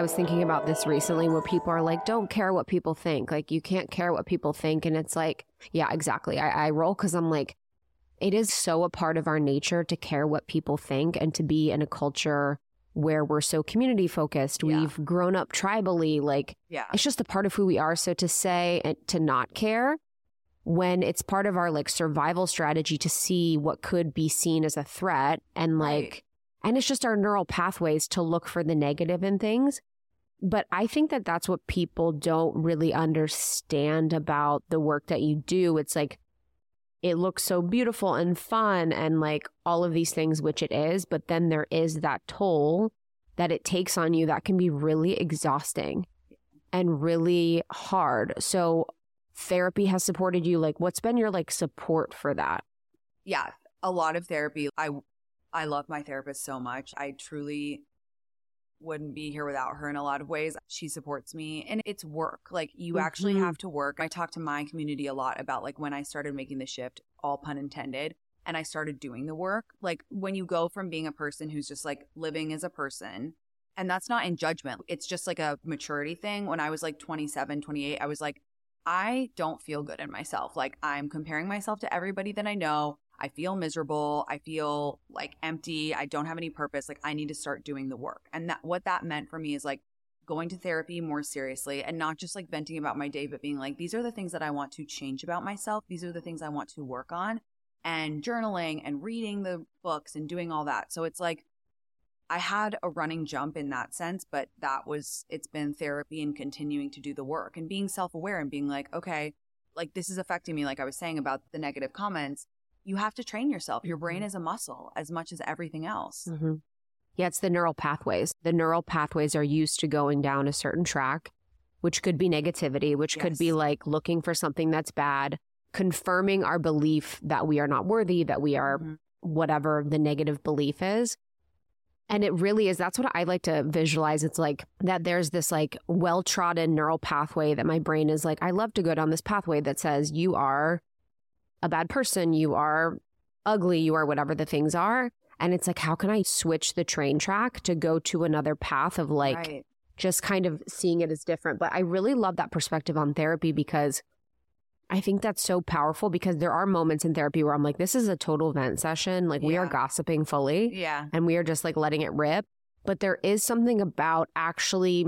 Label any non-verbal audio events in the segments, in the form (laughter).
I was thinking about this recently where people are like, don't care what people think. Like, you can't care what people think. And it's like, yeah, exactly. I, I roll because I'm like, it is so a part of our nature to care what people think and to be in a culture where we're so community focused. Yeah. We've grown up tribally. Like, Yeah. it's just a part of who we are. So to say and to not care when it's part of our like survival strategy to see what could be seen as a threat and like, Right. and it's just our neural pathways to look for the negative in things. But I think that that's what people don't really understand about the work that you do. It's like, it looks so beautiful and fun and like all of these things, which it is. But then there is that toll that it takes on you that can be really exhausting and really hard. So therapy has supported you. Like, what's been your like support for that? yeah, a lot of therapy. I I love my therapist so much. I truly wouldn't be here without her in a lot of ways. She supports me and it's work. Like you actually Mhm. have to work. I talk to my community a lot about like when I started making the shift, all pun intended, and I started doing the work. Like when you go from being a person who's just like living as a person and that's not in judgment. It's just like a maturity thing. When I was like 27, 28, I was like I don't feel good in myself. Like I'm comparing myself to everybody that I know. I feel miserable. I feel like empty. I don't have any purpose. Like I need to start doing the work. And that what that meant for me is like going to therapy more seriously and not just like venting about my day, but being like, these are the things that I want to change about myself. These are the things I want to work on and journaling and reading the books and doing all that. So it's like I had a running jump in that sense, but that was, it's been therapy and continuing to do the work and being self aware and being like, okay, like this is affecting me. Like I was saying about the negative comments, you have to train yourself. Your brain is a muscle as much as everything else. Mm-hmm. Yeah, it's the neural pathways. The neural pathways are used to going down a certain track, which could be negativity, which could be like looking for something that's bad, confirming our belief that we are not worthy, that we are Mhm. whatever the negative belief is. And it really is. That's what I like to visualize. It's like that there's this like well trodden neural pathway that my brain is like, I love to go down this pathway that says you are a bad person, you are ugly, you are whatever the things are. And it's like, how can I switch the train track to go to another path of like right. just kind of seeing it as different? But I really love that perspective on therapy because I think that's so powerful because there are moments in therapy where I'm like, this is a total vent session. Like we are gossiping fully Yeah. and we are just like letting it rip. But there is something about actually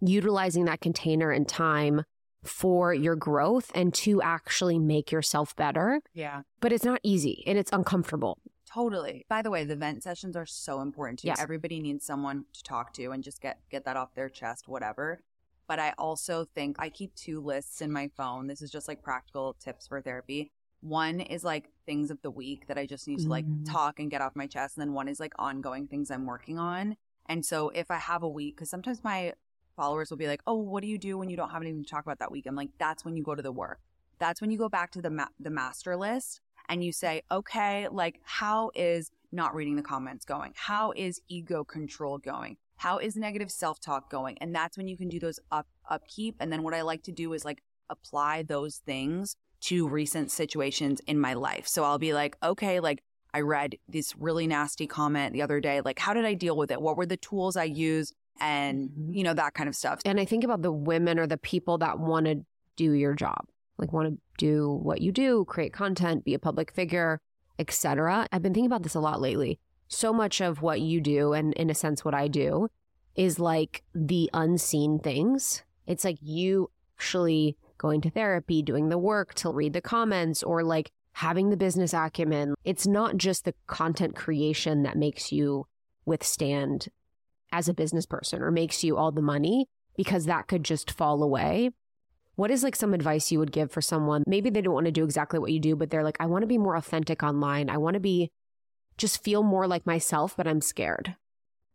utilizing that container and time for your growth and to actually make yourself better. Yeah. But it's not easy and it's uncomfortable. Totally. By the way, the vent sessions are so important too. Yes. Everybody needs someone to talk to and just get get that off their chest, whatever. But I also think I keep two lists in my phone. This is just like practical tips for therapy. One is like things of the week that I just need to like Mhm. talk and get off my chest. And then one is like ongoing things I'm working on. And so if I have a week, because sometimes my followers will be like, "Oh, what do you do when you don't have anything to talk about that week?" I'm like, "That's when you go to the work. That's when you go back to the ma- the master list and you say, okay, like how is not reading the comments going? How is ego control going? How is negative self talk going? And that's when you can do those up upkeep. And then what I like to do is like apply those things to recent situations in my life. So I'll be like, okay, like I read this really nasty comment the other day. Like, how did I deal with it? What were the tools I used? And, Mhm. you know, that kind of stuff. And I think about the women or the people that want to do your job, like want to do what you do, create content, be a public figure, etc. I've been thinking about this a lot lately. So much of what you do and in a sense what I do is like the unseen things. It's like you actually going to therapy, doing the work to read the comments or like having the business acumen. It's not just the content creation that makes you withstand as a business person or makes you all the money because that could just fall away. What is like some advice you would give for someone? Maybe they don't want to do exactly what you do, but they're like, I want to be more authentic online. I want to be just feel more like myself, but I'm scared.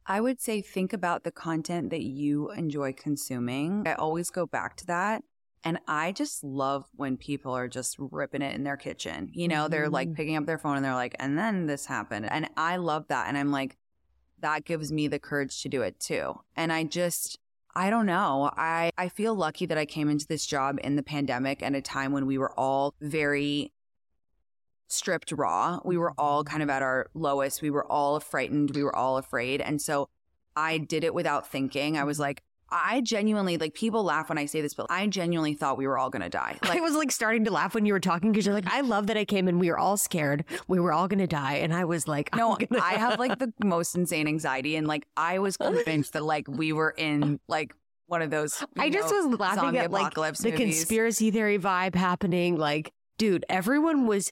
I would say think about the content that you enjoy consuming. I always go back to that. And I just love when people are just ripping it in their kitchen. You know, they're like Mhm. picking up their phone and they're like, and then this happened. And I love that. And I'm like, that gives me the courage to do it too. And I just, I don't know. I, I feel lucky that I came into this job in the pandemic at a time when we were all very stripped raw. We were all mm-hmm. kind of at our lowest. We were all frightened. We were all afraid. And so I did it without thinking. I was like, I genuinely like people laugh when I say this, but I genuinely thought we were all gonna die. I was like starting to laugh when you were talking because you're like, I love that I came and we were all scared. We were all gonna die. And I was like, no, gonna- I have like the (laughs) most insane anxiety, and like I was (laughs) convinced that like we were in like one of those. I just was laughing at like the movies. conspiracy theory vibe happening. Like, dude, everyone was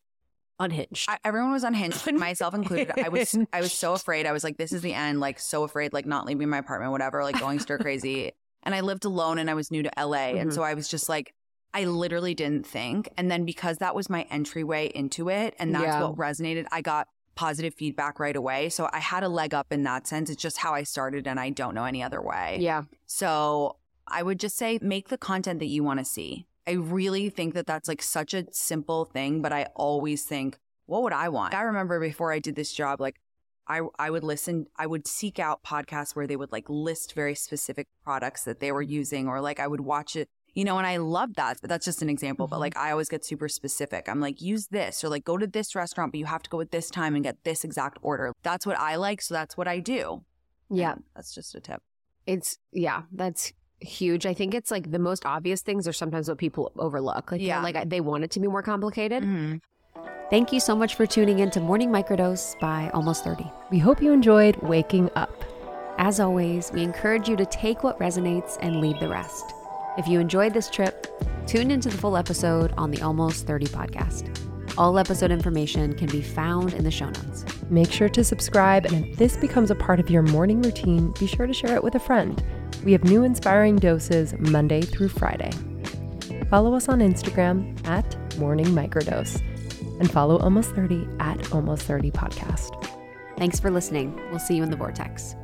unhinged. I, everyone was unhinged, (laughs) myself included. I was I was so afraid. I was like, this is the end. Like so afraid, like not leaving my apartment, whatever, like going stir (laughs) crazy. And I lived alone, and I was new to LA, and Mhm. so I was just like. I literally didn't think. And then because that was my entryway into it and that's Yeah. what resonated, I got positive feedback right away. So I had a leg up in that sense. It's just how I started and I don't know any other way. yeah. So I would just say make the content that you want to see. I really think that that's like such a simple thing, but I always think, what would I want? I remember before I did this job, like I I would listen, I would seek out podcasts where they would like list very specific products that they were using, or like I would watch it, you know, and I loved that. But that's just an example. But Mhm. like I always get super specific. I'm like, use this, or like go to this restaurant, but you have to go at this time and get this exact order. That's what I like, so that's what I do. Yeah. And that's just a tip. It's, yeah, that's huge. I think it's like the most obvious things are sometimes what people overlook. Like, yeah. Yeah. like they want it to be more complicated. Mm-hmm. Thank you so much for tuning in to Morning Microdose by Almost 30. We hope you enjoyed waking up. As always, we encourage you to take what resonates and leave the rest. If you enjoyed this trip, tune into the full episode on the Almost 30 podcast. All episode information can be found in the show notes. Make sure to subscribe, and if this becomes a part of your morning routine, be sure to share it with a friend. We have new inspiring doses Monday through Friday. Follow us on Instagram at Morning Microdose and follow Almost 30 at Almost 30 Podcast. Thanks for listening. We'll see you in the vortex.